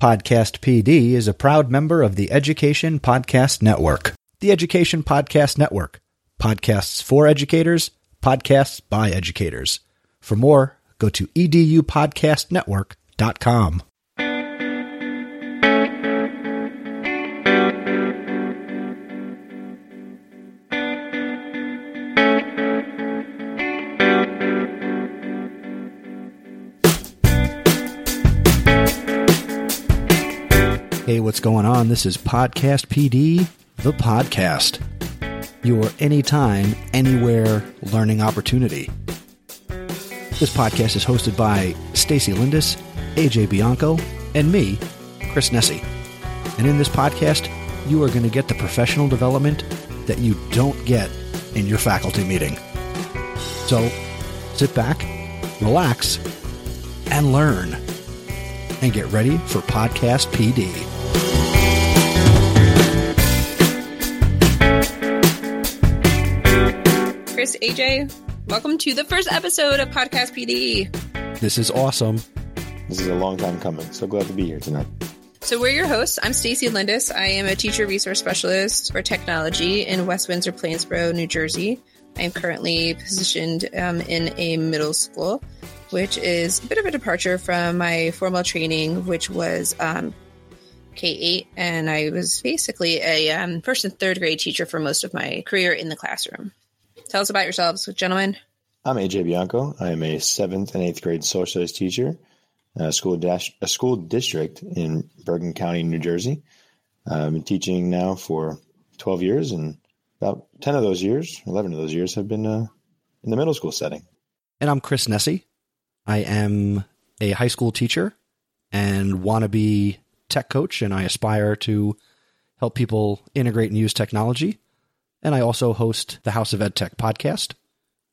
Podcast PD is a proud member of the Education Podcast Network. The Education Podcast Network. Podcasts for educators, podcasts by educators. For more, go to edupodcastnetwork.com. Hey, what's going on? This is Podcast PD, the podcast. Your anytime, anywhere learning opportunity. This podcast is hosted by Stacy Lindes, AJ Bianco, and me, Chris Nesi. And in this podcast, you are going to get the professional development that you don't get in your faculty meeting. So sit back, relax, and learn. And get ready for Podcast PD. AJ, welcome to the first episode of Podcast PD. This is awesome. This is a long time coming. So glad to be here tonight. So we're your hosts. I'm Stacy Lindes. I am a teacher resource specialist for technology in West Windsor, Plainsboro, New Jersey. I am currently positioned um, in a middle school, which is a bit of a departure from my formal training, which was um, K 8. And I was basically a um, first and third grade teacher for most of my career in the classroom. Tell us about yourselves, gentlemen. I'm AJ Bianco. I am a seventh and eighth grade social studies teacher, a school dash, a school district in Bergen County, New Jersey. I've been teaching now for 12 years, and about 10 of those years, 11 of those years, have been uh, in the middle school setting. And I'm Chris Nesi. I am a high school teacher and wannabe tech coach, and I aspire to help people integrate and use technology. And I also host the House of EdTech podcast,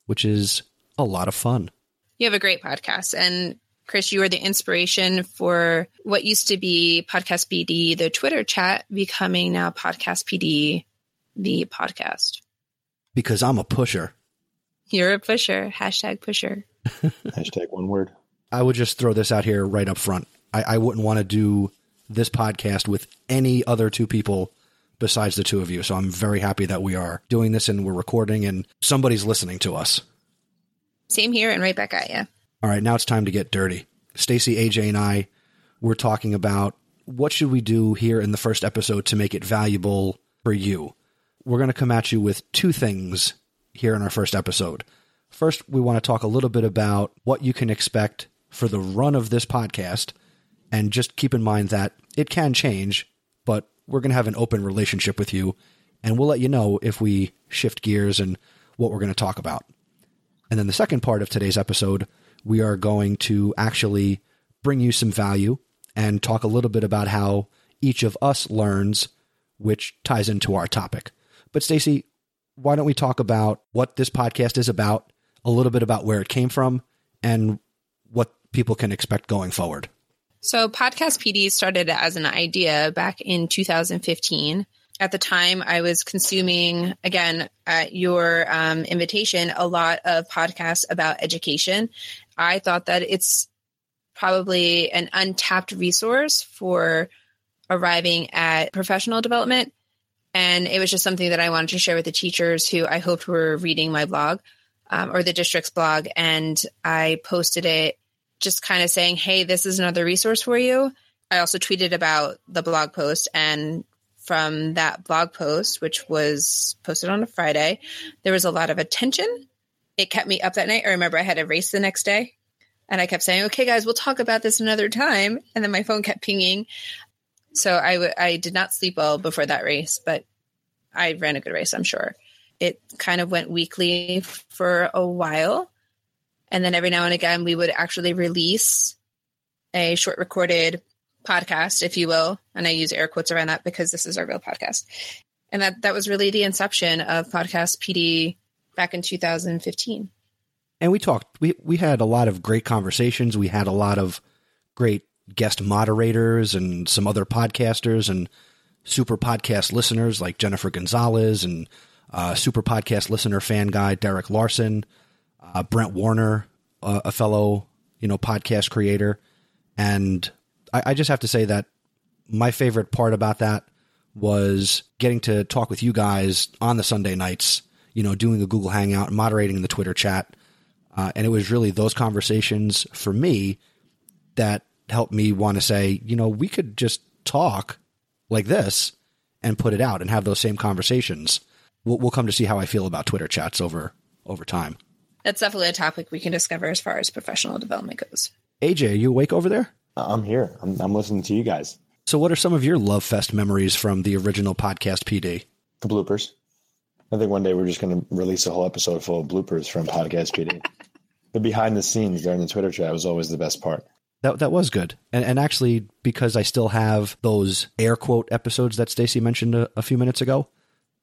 which is a lot of fun. You have a great podcast. And Chris, you are the inspiration for what used to be Podcast PD, the Twitter chat, becoming now Podcast PD, the podcast. Because I'm a pusher. You're a pusher. Hashtag pusher. Hashtag one word. I would just throw this out here right up front. I, I wouldn't want to do this podcast with any other two people besides the two of you. So I'm very happy that we are doing this and we're recording and somebody's listening to us. Same here and right back at you. All right, now it's time to get dirty. Stacy, AJ, and I we're talking about what should we do here in the first episode to make it valuable for you. We're going to come at you with two things here in our first episode. First, we want to talk a little bit about what you can expect for the run of this podcast and just keep in mind that it can change, but we're going to have an open relationship with you and we'll let you know if we shift gears and what we're going to talk about. And then the second part of today's episode, we are going to actually bring you some value and talk a little bit about how each of us learns, which ties into our topic. But Stacy, why don't we talk about what this podcast is about, a little bit about where it came from, and what people can expect going forward? So, Podcast PD started as an idea back in 2015. At the time, I was consuming, again, at your um, invitation, a lot of podcasts about education. I thought that it's probably an untapped resource for arriving at professional development. And it was just something that I wanted to share with the teachers who I hoped were reading my blog um, or the district's blog. And I posted it just kind of saying, hey, this is another resource for you. I also tweeted about the blog post and from that blog post, which was posted on a Friday, there was a lot of attention. It kept me up that night. I remember I had a race the next day and I kept saying, okay, guys, we'll talk about this another time. And then my phone kept pinging. So I, w- I did not sleep well before that race, but I ran a good race, I'm sure. It kind of went weekly for a while. And then every now and again, we would actually release a short recorded podcast, if you will. And I use air quotes around that because this is our real podcast. And that, that was really the inception of Podcast PD back in 2015. And we talked, we, we had a lot of great conversations. We had a lot of great guest moderators and some other podcasters and super podcast listeners like Jennifer Gonzalez and uh, super podcast listener fan guy Derek Larson uh, Brent Warner, uh, a fellow you know podcast creator, and I, I just have to say that my favorite part about that was getting to talk with you guys on the Sunday nights, you know, doing a Google Hangout, moderating the Twitter chat. Uh, and it was really those conversations for me that helped me want to say, you know, we could just talk like this and put it out and have those same conversations. We'll, we'll come to see how I feel about Twitter chats over over time. That's definitely a topic we can discover as far as professional development goes. AJ, are you awake over there? Uh, I'm here. I'm, I'm listening to you guys. So, what are some of your Love Fest memories from the original podcast PD? The bloopers. I think one day we're just going to release a whole episode full of bloopers from Podcast PD. the behind the scenes during the Twitter chat was always the best part. That that was good, and and actually because I still have those air quote episodes that Stacy mentioned a, a few minutes ago,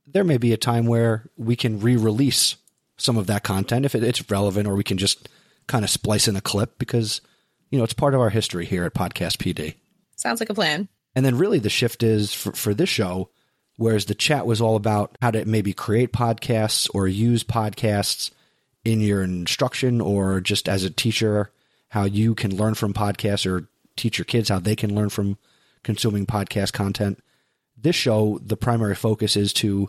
there may be a time where we can re-release some of that content if it, it's relevant, or we can just kind of splice in a clip because you know it's part of our history here at Podcast PD. Sounds like a plan. And then really the shift is for, for this show, whereas the chat was all about how to maybe create podcasts or use podcasts in your instruction or just as a teacher, how you can learn from podcasts or teach your kids how they can learn from consuming podcast content. This show, the primary focus is to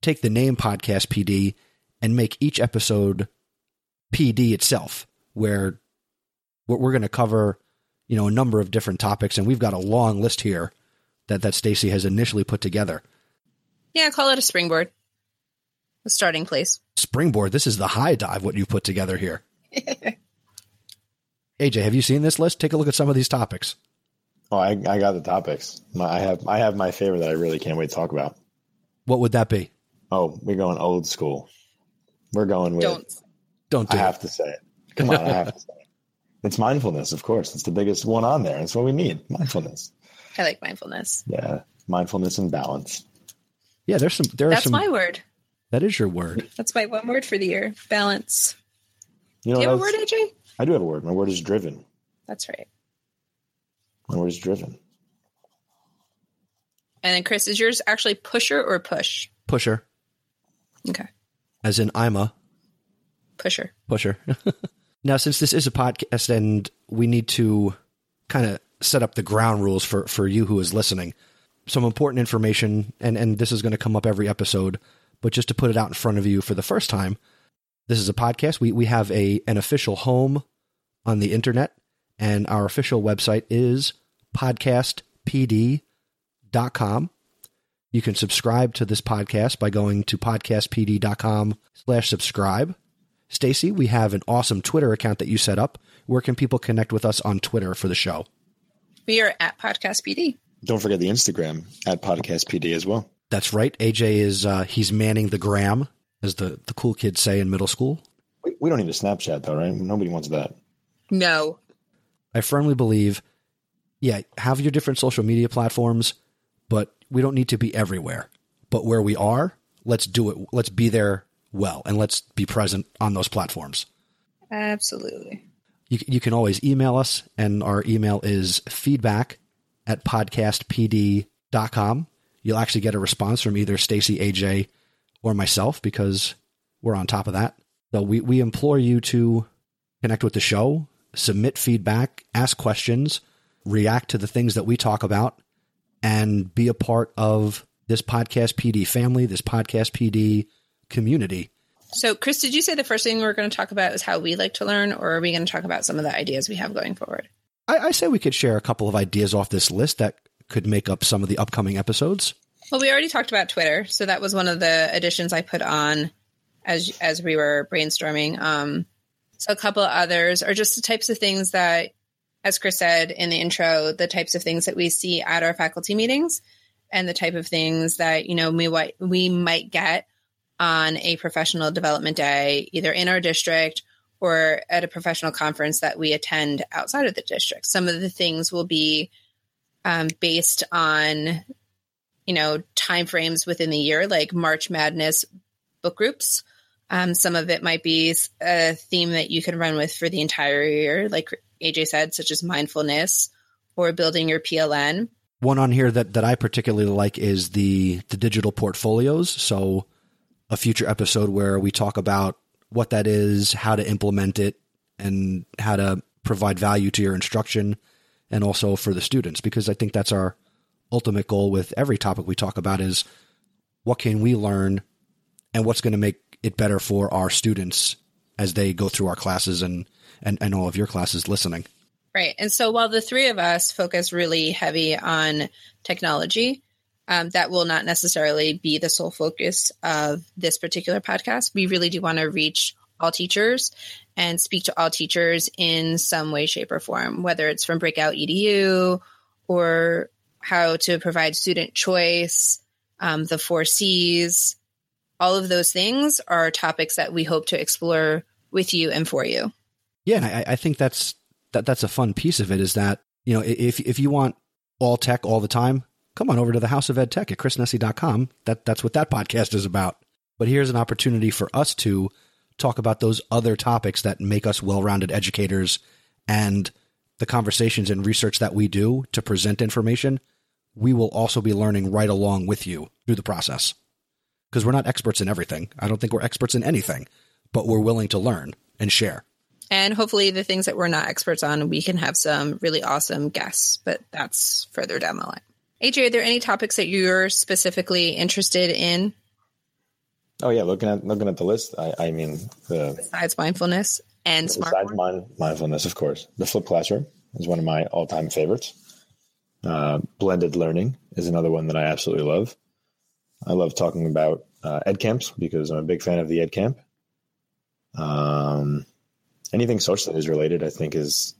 take the name Podcast PD and make each episode PD itself, where we're going to cover you know, a number of different topics, and we've got a long list here that that Stacy has initially put together. Yeah, call it a springboard, a starting place. Springboard. This is the high dive. What you put together here. AJ, have you seen this list? Take a look at some of these topics. Oh, I, I got the topics. My, I have I have my favorite that I really can't wait to talk about. What would that be? Oh, we're going old school. We're going with. Don't. Don't do I it. have to say it. Come on, I have to say it. It's mindfulness, of course. It's the biggest one on there. It's what we need. Mindfulness. I like mindfulness. Yeah, mindfulness and balance. Yeah, there's some. There are That's some. my word. that is your word. That's my one word for the year. Balance. You know, Do you have a word, AJ? I do have a word. My word is driven. That's right. My word is driven. And then Chris, is yours actually pusher or push? Pusher, Okay. As in I'm a Pusher. pusher. now, since this is a podcast and we need to kind of set up the ground rules for, for you who is listening, some important information, and, and this is going to come up every episode, but just to put it out in front of you for the first time, this is a podcast. We, we have a an official home on the internet, and our official website is podcastpd.com. You can subscribe to this podcast by going to podcastpd.com slash subscribe. Stacy, we have an awesome Twitter account that you set up. Where can people connect with us on Twitter for the show? We are at podcastpd. Don't forget the Instagram at podcastpd as well. That's right. AJ is uh, he's manning the gram, as the, the cool kids say in middle school. We, we don't need a Snapchat though, right? Nobody wants that. No. I firmly believe, yeah, have your different social media platforms, but we don't need to be everywhere. But where we are, let's do it. Let's be there well, and let's be present on those platforms. Absolutely. You, you can always email us, and our email is feedback at podcastpd.com. You'll actually get a response from either Stacy, AJ, or myself because we're on top of that. So we, we implore you to connect with the show, submit feedback, ask questions, react to the things that we talk about, and be a part of this Podcast PD family, this Podcast PD community. So, Chris, did you say the first thing we're going to talk about is how we like to learn, or are we going to talk about some of the ideas we have going forward? I, I say we could share a couple of ideas off this list that could make up some of the upcoming episodes. Well, we already talked about Twitter, so that was one of the additions I put on as as we were brainstorming. Um, so a couple of others are just the types of things that, as Chris said in the intro, the types of things that we see at our faculty meetings, and the type of things that you know we we might get on a professional development day, either in our district or at a professional conference that we attend outside of the district. Some of the things will be um, based on you know timeframes within the year like march madness book groups um, some of it might be a theme that you can run with for the entire year like aj said such as mindfulness or building your pln One on here that, that I particularly like is the the digital portfolios. So a future episode where we talk about what that is, how to implement it, and how to provide value to your instruction and also for the students because I think that's our ultimate goal with every topic we talk about is what can we learn and what's going to make it better for our students as they go through our classes and, and, and all of your classes listening. Right. And so while the three of us focus really heavy on technology, um, that will not necessarily be the sole focus of this particular podcast. We really do want to reach all teachers and speak to all teachers in some way, shape, or form, whether it's from Breakout EDU or how to provide student choice, um, the four C's. All of those things are topics that we hope to explore with you and for you. Yeah, and I, I think that's that that's a fun piece of it is that you know if if you want all tech all the time, come on over to the House of Ed Tech at chrisnesi.com. That that's what that podcast is about. But here's an opportunity for us to talk about those other topics that make us well-rounded educators and the conversations and research that we do to present information, we will also be learning right along with you through the process. Because we're not experts in everything. I don't think we're experts in anything, but we're willing to learn and share. And hopefully, the things that we're not experts on, we can have some really awesome guests, but that's further down the line. AJ, are there any topics that you're specifically interested in? Oh yeah, looking at looking at the list, I, I mean, the, besides mindfulness and smart besides mind, mindfulness, of course, the flip classroom is one of my all time favorites. Uh, blended learning is another one that I absolutely love. I love talking about uh, ed camps because I'm a big fan of the ed camp. Um, anything social studies related, I think, is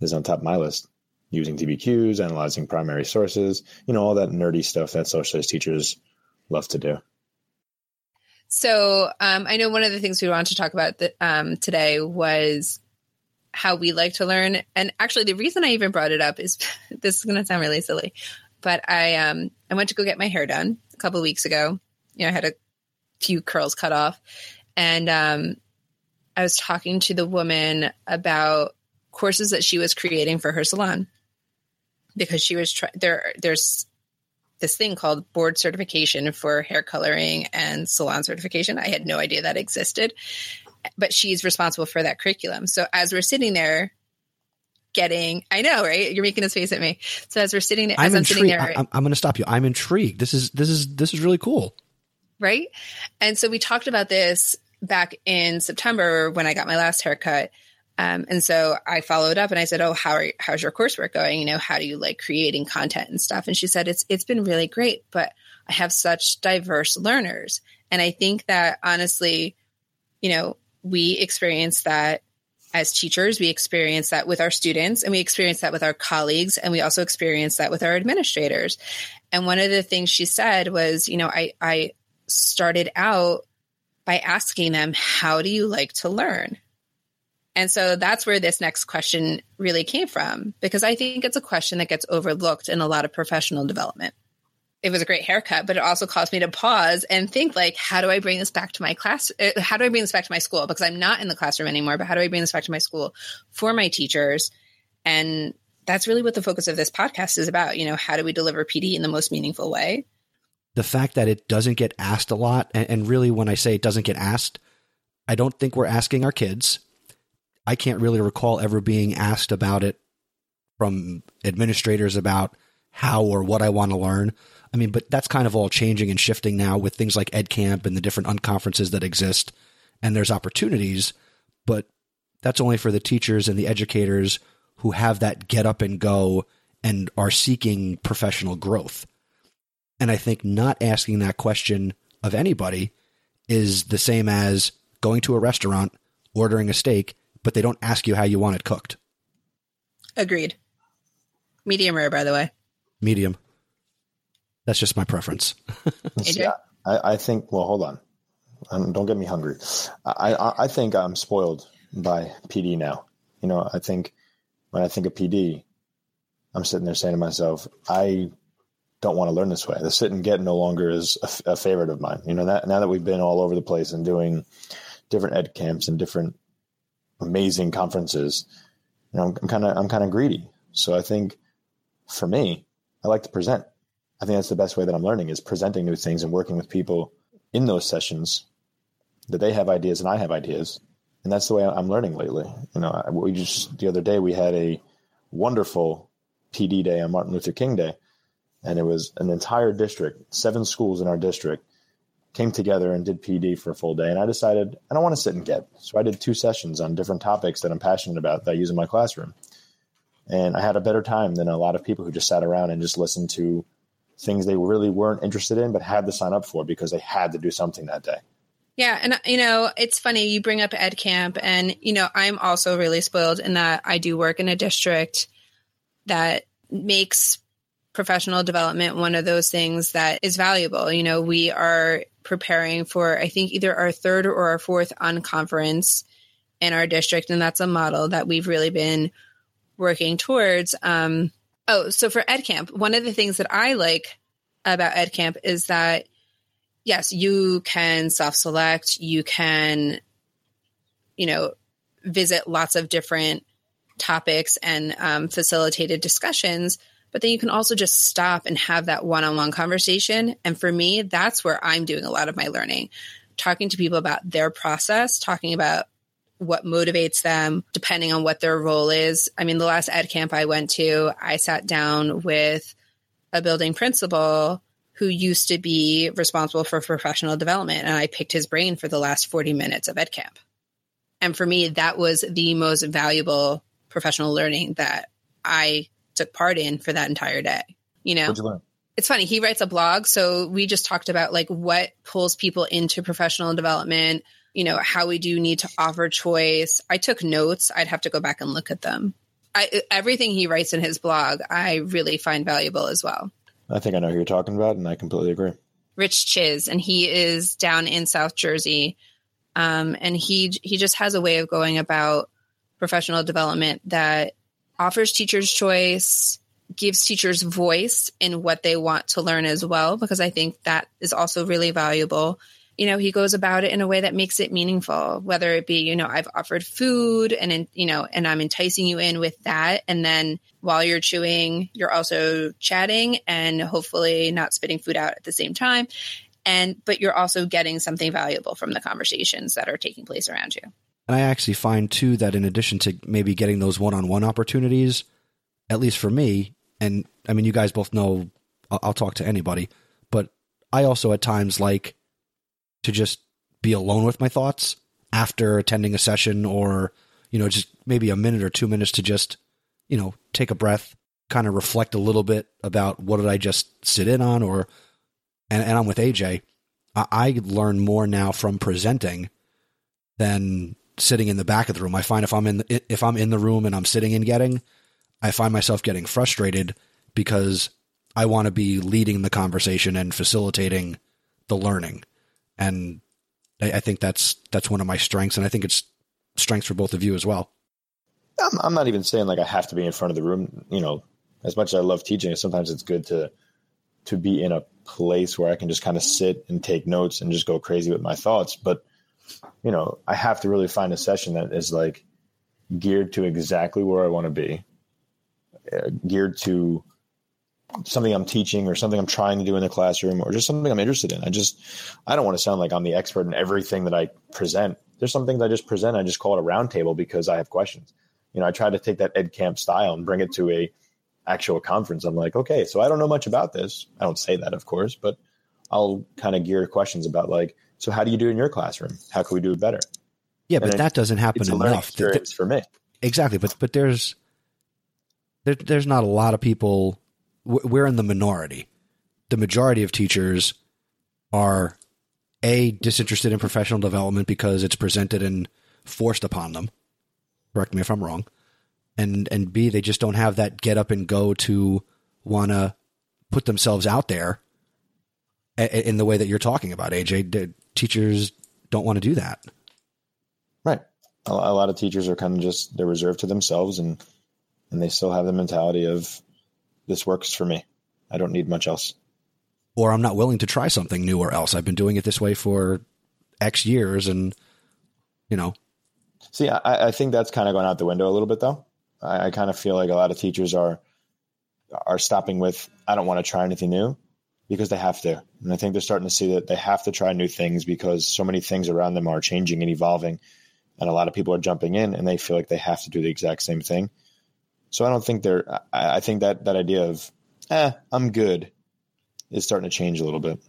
is on top of my list. Using DBQs, analyzing primary sources, you know, all that nerdy stuff that social studies teachers love to do. So um, I know one of the things we wanted to talk about the, um, today was how we like to learn. And actually, the reason I even brought it up is this is going to sound really silly, but I um, I went to go get my hair done a couple weeks ago. You know, I had a few curls cut off, and um, I was talking to the woman about courses that she was creating for her salon because she was trying there there's this thing called board certification for hair coloring and salon certification. I had no idea that existed, but she's responsible for that curriculum. So as we're sitting there getting, I know, right? You're making a face at me. So as we're sitting there, I'm as I'm sitting there, I, I'm going to stop you. I'm intrigued. This is this is this is really cool. Right. And so we talked about this back in September when I got my last haircut. Um, and so I followed up and I said, "Oh, how are how's your coursework going? You know, how do you like creating content and stuff?" And she said, "It's it's been really great, but I have such diverse learners." And I think that honestly, you know, we experience that as teachers, we experience that with our students, and we experience that with our colleagues, and we also experience that with our administrators. And one of the things she said was, you know, I I started out by asking them, "How do you like to learn?" And so that's where this next question really came from, because I think it's a question that gets overlooked in a lot of professional development. It was a great haircut, but it also caused me to pause and think like, how do I bring this back to my class? Uh, how do I bring this back to my school? Because I'm not in the classroom anymore, but how do I bring this back to my school for my teachers? And that's really what the focus of this podcast is about. You know, how do we deliver PD in the most meaningful way? The fact that it doesn't get asked a lot, and, and really when I say it doesn't get asked, I don't think we're asking our kids I can't really recall ever being asked about it from administrators about how or what I want to learn. I mean, but that's kind of all changing and shifting now with things like EdCamp and the different unconferences that exist. And there's opportunities, but that's only for the teachers and the educators who have that get up and go and are seeking professional growth. And I think not asking that question of anybody is the same as going to a restaurant, ordering a steak, but they don't ask you how you want it cooked. Agreed. Medium rare, by the way. Medium. That's just my preference. yeah, I, I, think. Well, hold on. Um, don't get me hungry. I, I I think I'm spoiled by PD now. You know, I think when I think of PD, I'm sitting there saying to myself, I don't want to learn this way. The sit and get no longer is a, a favorite of mine. You know, that, now that we've been all over the place and doing different ed camps and different amazing conferences, you know, I'm kind of I'm kind of greedy. So I think for me, I like to present. I think that's the best way that I'm learning is presenting new things and working with people in those sessions that they have ideas and I have ideas. And that's the way I'm learning lately. You know, we just the other day we had a wonderful PD day on Martin Luther King Day, and it was an entire district, seven schools in our district, came together and did PD for a full day. And I decided I don't want to sit and get. So I did two sessions on different topics that I'm passionate about that I use in my classroom. And I had a better time than a lot of people who just sat around and just listened to things they really weren't interested in, but had to sign up for because they had to do something that day. Yeah, and you know, it's funny you bring up Ed Camp and you know, I'm also really spoiled in that I do work in a district that makes professional development one of those things that is valuable. You know, we are preparing for I think either our third or our fourth unconference in our district and that's a model that we've really been working towards. Um oh, so for EdCamp, one of the things that I like about EdCamp is that yes, you can self select, you can, you know, visit lots of different topics and um, facilitated discussions, but then you can also just stop and have that one on one conversation. And for me, that's where I'm doing a lot of my learning, talking to people about their process, talking about what motivates them depending on what their role is. I mean, the last ed camp I went to, I sat down with a building principal who used to be responsible for professional development. And I picked his brain for the last 40 minutes of Ed Camp. And for me, that was the most valuable professional learning that I took part in for that entire day. You know, you it's funny. He writes a blog. So we just talked about like what pulls people into professional development, you know, how we do need to offer choice. I took notes. I'd have to go back and look at them. I, everything he writes in his blog, I really find valuable as well. I think I know who you're talking about, and I completely agree. Rich Czyz, and he is down in South Jersey, um, and he he just has a way of going about professional development that offers teachers choice, gives teachers voice in what they want to learn as well, because I think that is also really valuable you know, he goes about it in a way that makes it meaningful, whether it be, you know, I've offered food and, you know, and I'm enticing you in with that. And then while you're chewing, you're also chatting and hopefully not spitting food out at the same time. And, but you're also getting something valuable from the conversations that are taking place around you. And I actually find too that in addition to maybe getting those one on one opportunities, at least for me, and I mean, you guys both know I'll, talk to anybody, but I also at times like, to just be alone with my thoughts after attending a session or, you know, just maybe a minute or two minutes to just, you know, take a breath, kind of reflect a little bit about what did I just sit in on or, and, and I'm with AJ. I, I learn more now from presenting than sitting in the back of the room. I find if I'm in the, if I'm in the room and I'm sitting and getting, I find myself getting frustrated because I want to be leading the conversation and facilitating the learning and I, I, think that's that's one of my strengths, and I think it's strengths for both of you as well. I'm, I'm not even saying like I have to be in front of the room. You know, as much as I love teaching, sometimes it's good to to be in a place where I can just kind of sit and take notes and just go crazy with my thoughts. But you know, I have to really find a session that is like geared to exactly where I want to be, uh, geared to something I'm teaching or something I'm trying to do in the classroom or just something I'm interested in. I just I don't want to sound like I'm the expert in everything that I present. There's some things I just present. I just call it a roundtable because I have questions. You know, I try to take that Ed Camp style and bring it to a actual conference. I'm like, okay, so I don't know much about this. I don't say that, of course, but I'll kind of gear questions about like, so how do you do it in your classroom? How can we do it better? Yeah, but that doesn't happen enough. Experience for me. Exactly, but but there's there, there's not a lot of people we're in the minority. The majority of teachers are a disinterested in professional development because it's presented and forced upon them. Correct me if I'm wrong. And and B, they just don't have that get up and go to want to put themselves out there in the way that you're talking about. AJ, teachers don't want to do that. Right. A lot of teachers are kind of just they're reserved to themselves and and they still have the mentality of this works for me. I don't need much else. Or I'm not willing to try something new or else. I've been doing it this way for X years and, you know. See, I, I think that's kind of going out the window a little bit, though. I, I kind of feel like a lot of teachers are are stopping with, I don't want to try anything new because they have to. And I think they're starting to see that they have to try new things because so many things around them are changing and evolving. And a lot of people are jumping in and they feel like they have to do the exact same thing. So I don't think they're. I, I think that that idea of, eh, I'm good, is starting to change a little bit.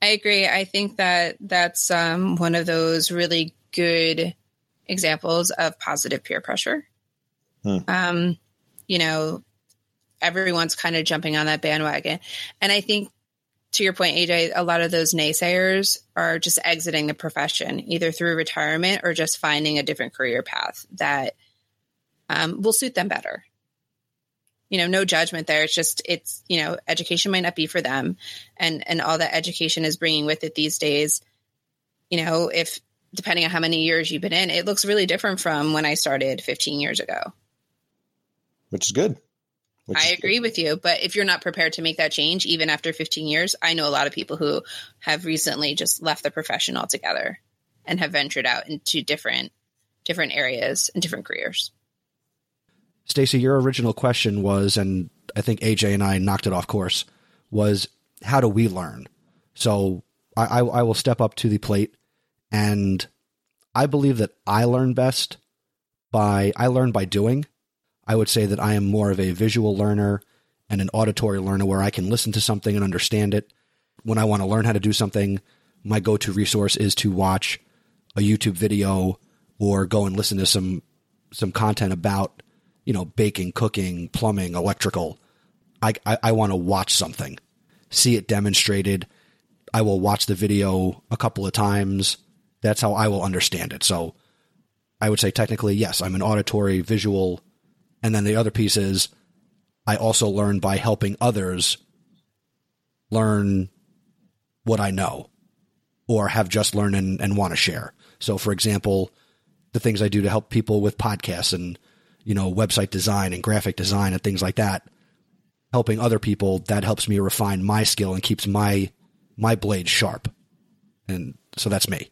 I agree. I think that that's um, one of those really good examples of positive peer pressure. Hmm. Um, you know, everyone's kind of jumping on that bandwagon. And I think to your point, AJ, a lot of those naysayers are just exiting the profession, either through retirement or just finding a different career path that um, will suit them better. You know, no judgment there. It's just, it's, you know, education might not be for them. And, and all that education is bringing with it these days. You know, if depending on how many years you've been in, it looks really different from when I started 15 years ago. Which is good. I agree with you, but if you're not prepared to make that change, even after 15 years, I know a lot of people who have recently just left the profession altogether and have ventured out into different different areas and different careers. Stacy, your original question was, and I think AJ and I knocked it off course, was how do we learn? So I, I, I will step up to the plate, and I believe that I learn best by I learn by doing I would say that I am more of a visual learner and an auditory learner where I can listen to something and understand it. When I want to learn how to do something, my go to resource is to watch a YouTube video or go and listen to some some content about, you know, baking, cooking, plumbing, electrical. I, I, I want to watch something, see it demonstrated. I will watch the video a couple of times. That's how I will understand it. So I would say technically, yes, I'm an auditory, visual and then the other piece is I also learn by helping others learn what I know or have just learned and, and want to share. So, for example, the things I do to help people with podcasts and, you know, website design and graphic design and things like that, helping other people, that helps me refine my skill and keeps my, my blade sharp. And so that's me.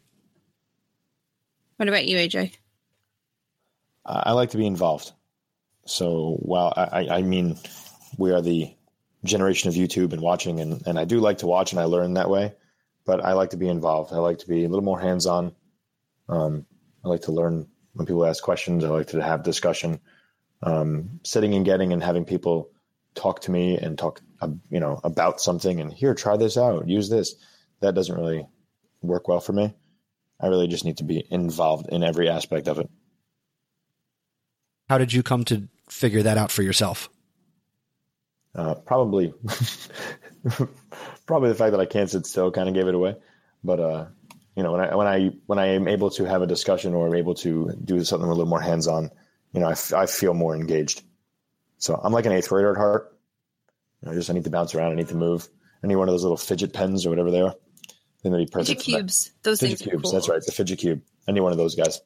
What about you, AJ? I like to be involved. So while I, I mean, we are the generation of YouTube and watching, and, and I do like to watch and I learn that way, but I like to be involved. I like to be a little more hands on. Um, I like to learn when people ask questions. I like to have discussion. Um, sitting and getting and having people talk to me and talk, uh, you know, about something and here, try this out, use this. That doesn't really work well for me. I really just need to be involved in every aspect of it. How did you come to figure that out for yourself? Uh, probably, probably the fact that I can't sit still kind of gave it away. But uh, you know, when I when I when I am able to have a discussion or able to do something a little more hands on, you know, I, f- I feel more engaged. So I'm like an eighth grader at heart. You know, just I need to bounce around. I need to move. I need one of those little fidget pens or whatever they are. Then they'd be perfect. Fidget cubes. Those fidget things cubes. Cool. That's right. The fidget cube. Any one of those guys.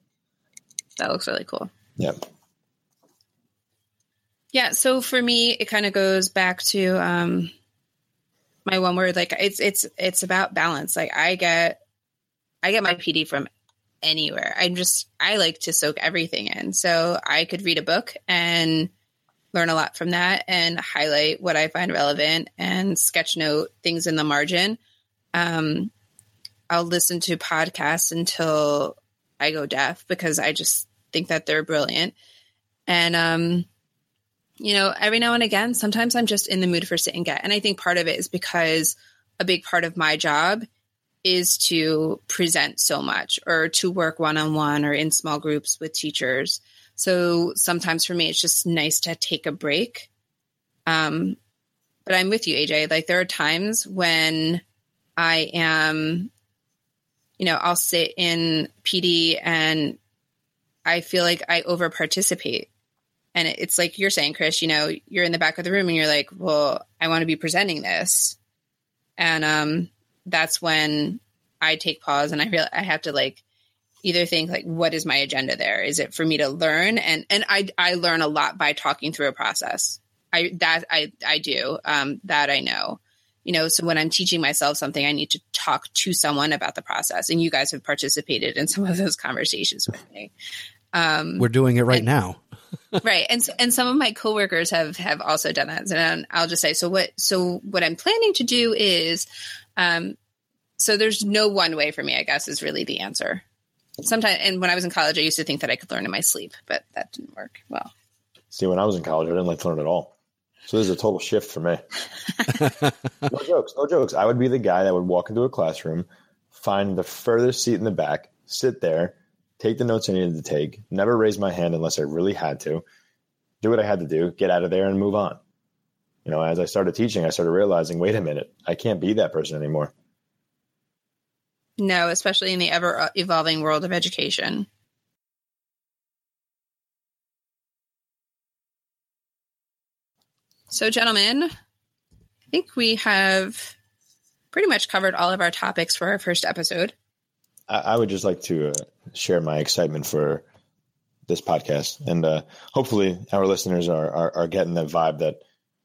That looks really cool. Yeah. Yeah. So for me, it kind of goes back to um, my one word. Like it's it's it's about balance. Like I get I get my PD from anywhere. I'm just I like to soak everything in. So I could read a book and learn a lot from that and highlight what I find relevant and sketch note things in the margin. Um, I'll listen to podcasts until I go deaf because I just think that they're brilliant. And um, you know, every now and again, sometimes I'm just in the mood for sit and get. And I think part of it is because a big part of my job is to present so much or to work one on one or in small groups with teachers. So sometimes for me, it's just nice to take a break. Um, but I'm with you, AJ. Like there are times when I am, you know, I'll sit in PD and I feel like I over participate and it's like you're saying, Chris, you know, you're in the back of the room and you're like, well, I want to be presenting this. And um, that's when I take pause and I feel I have to like either think like, what is my agenda there? Is it for me to learn? And, and I, I learn a lot by talking through a process. I, that I, I do, um, that I know, you know, so when I'm teaching myself something, I need to talk to someone about the process. And you guys have participated in some of those conversations with me. Um, We're doing it right and, now. right. And and some of my coworkers have have also done that. And I'll just say so what so what I'm planning to do is um so there's no one way for me, I guess is really the answer. Sometimes and when I was in college I used to think that I could learn in my sleep, but that didn't work well. See, when I was in college I didn't like to learn at all. So this is a total shift for me. no jokes, no jokes. I would be the guy that would walk into a classroom, find the furthest seat in the back, sit there, take the notes I needed to take, never raise my hand unless I really had to, do what I had to do, get out of there and move on. You know, as I started teaching, I started realizing, wait a minute, I can't be that person anymore. No, especially in the ever uh, evolving world of education. So, gentlemen, I think we have pretty much covered all of our topics for our first episode. I, would just like to uh, share my excitement for this podcast, and uh, hopefully, our listeners are, are are getting the vibe that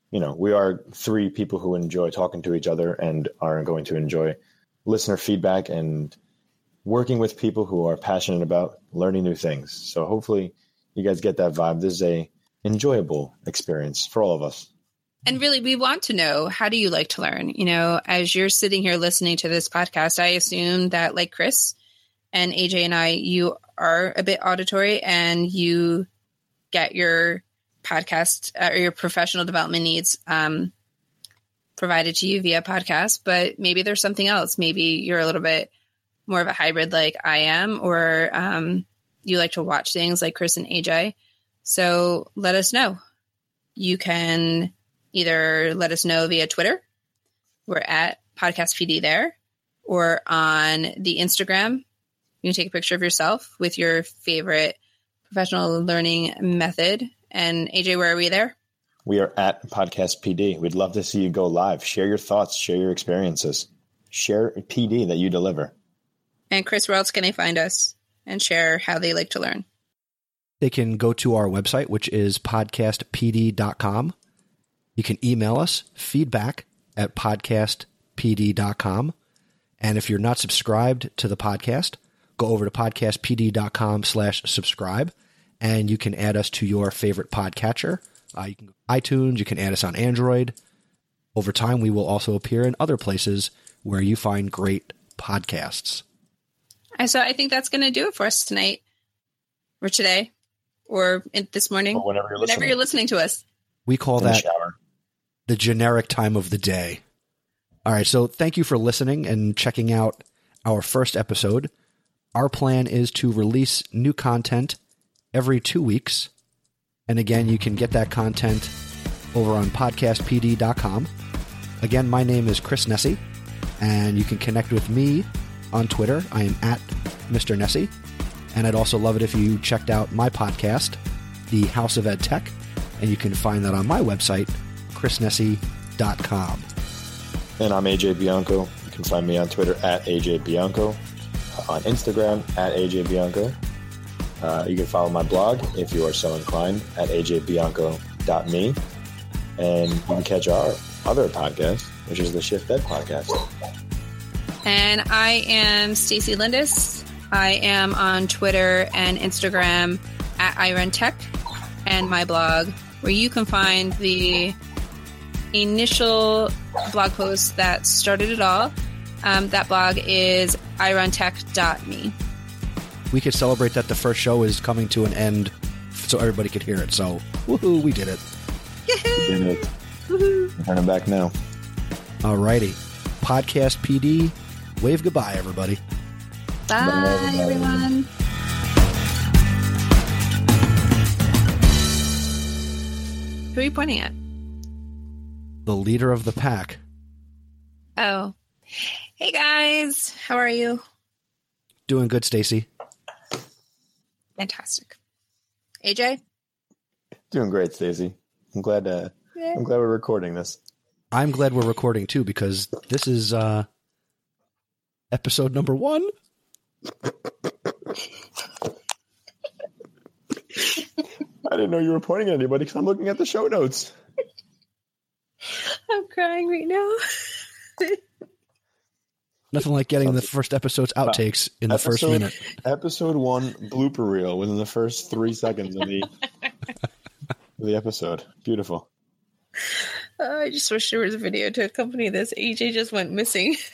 you know we are three people who enjoy talking to each other and are going to enjoy listener feedback and working with people who are passionate about learning new things. So hopefully, you guys get that vibe. This is a enjoyable experience for all of us. And really, we want to know how do you like to learn? You know, as you're sitting here listening to this podcast, I assume that, like Chris and AJ and I, you are a bit auditory and you get your podcast uh, or your professional development needs um, provided to you via podcast. But maybe there's something else. Maybe you're a little bit more of a hybrid like I am, or um, you like to watch things like Chris and AJ. So let us know. You can either let us know via Twitter. We're at Podcast PD there, or on the Instagram. You can take a picture of yourself with your favorite professional learning method. And AJ, where are we there? We are at Podcast PD. We'd love to see you go live. Share your thoughts, share your experiences, share PD that you deliver. And Chris, where else can they find us and share how they like to learn? They can go to our website, which is podcastpd.com. You can email us feedback at podcastpd.com. And if you're not subscribed to the podcast, go over to podcastpd.com slash subscribe and you can add us to your favorite podcatcher. Uh, you can go iTunes, you can add us on Android. Over time, we will also appear in other places where you find great podcasts. So I think that's going to do it for us tonight or today or in, this morning, Or whenever you're whenever listening. you're listening to us. We call In that shower. The generic time of the day. All right, so thank you for listening and checking out our first episode. Our plan is to release new content every two weeks. And again, you can get that content over on podcastpd.com. Again, my name is Chris Nesi, and you can connect with me on Twitter. I am at Mr. Nesi. And I'd also love it if you checked out my podcast, The House of Ed Tech, and you can find that on my website, chrisnesi.com. And I'm AJ Bianco. You can find me on Twitter at AJ Bianco, on Instagram at AJ Bianco. Uh, you can follow my blog if you are so inclined at ajbianco.me. And you can catch our other podcast, which is the Shift Ed podcast. And I am Stacy Lindes. I am on Twitter and Instagram at IronTech and my blog, where you can find the initial blog post that started it all. Um, that blog is irontech.me. We could celebrate that the first show is coming to an end so everybody could hear it. So, woohoo, we did it. We Did it. Woohoo! Turning back now. Alrighty. Podcast PD, wave goodbye, everybody. Bye, Bye. everyone. Who are you pointing at? The leader of the pack. Oh. Hey guys, how are you? Doing good, Stacy. Fantastic. AJ? Doing great, Stacy. I'm glad. Uh, I'm glad we're recording this. I'm glad we're recording too because this is uh episode number one. I didn't know you were pointing at anybody because I'm looking at the show notes. I'm crying right now. Nothing like getting the first episode's outtakes in the first minute. Episode one blooper reel within the first three seconds of the of the episode. Beautiful. Uh, I just wish there was a video to accompany this. AJ just went missing.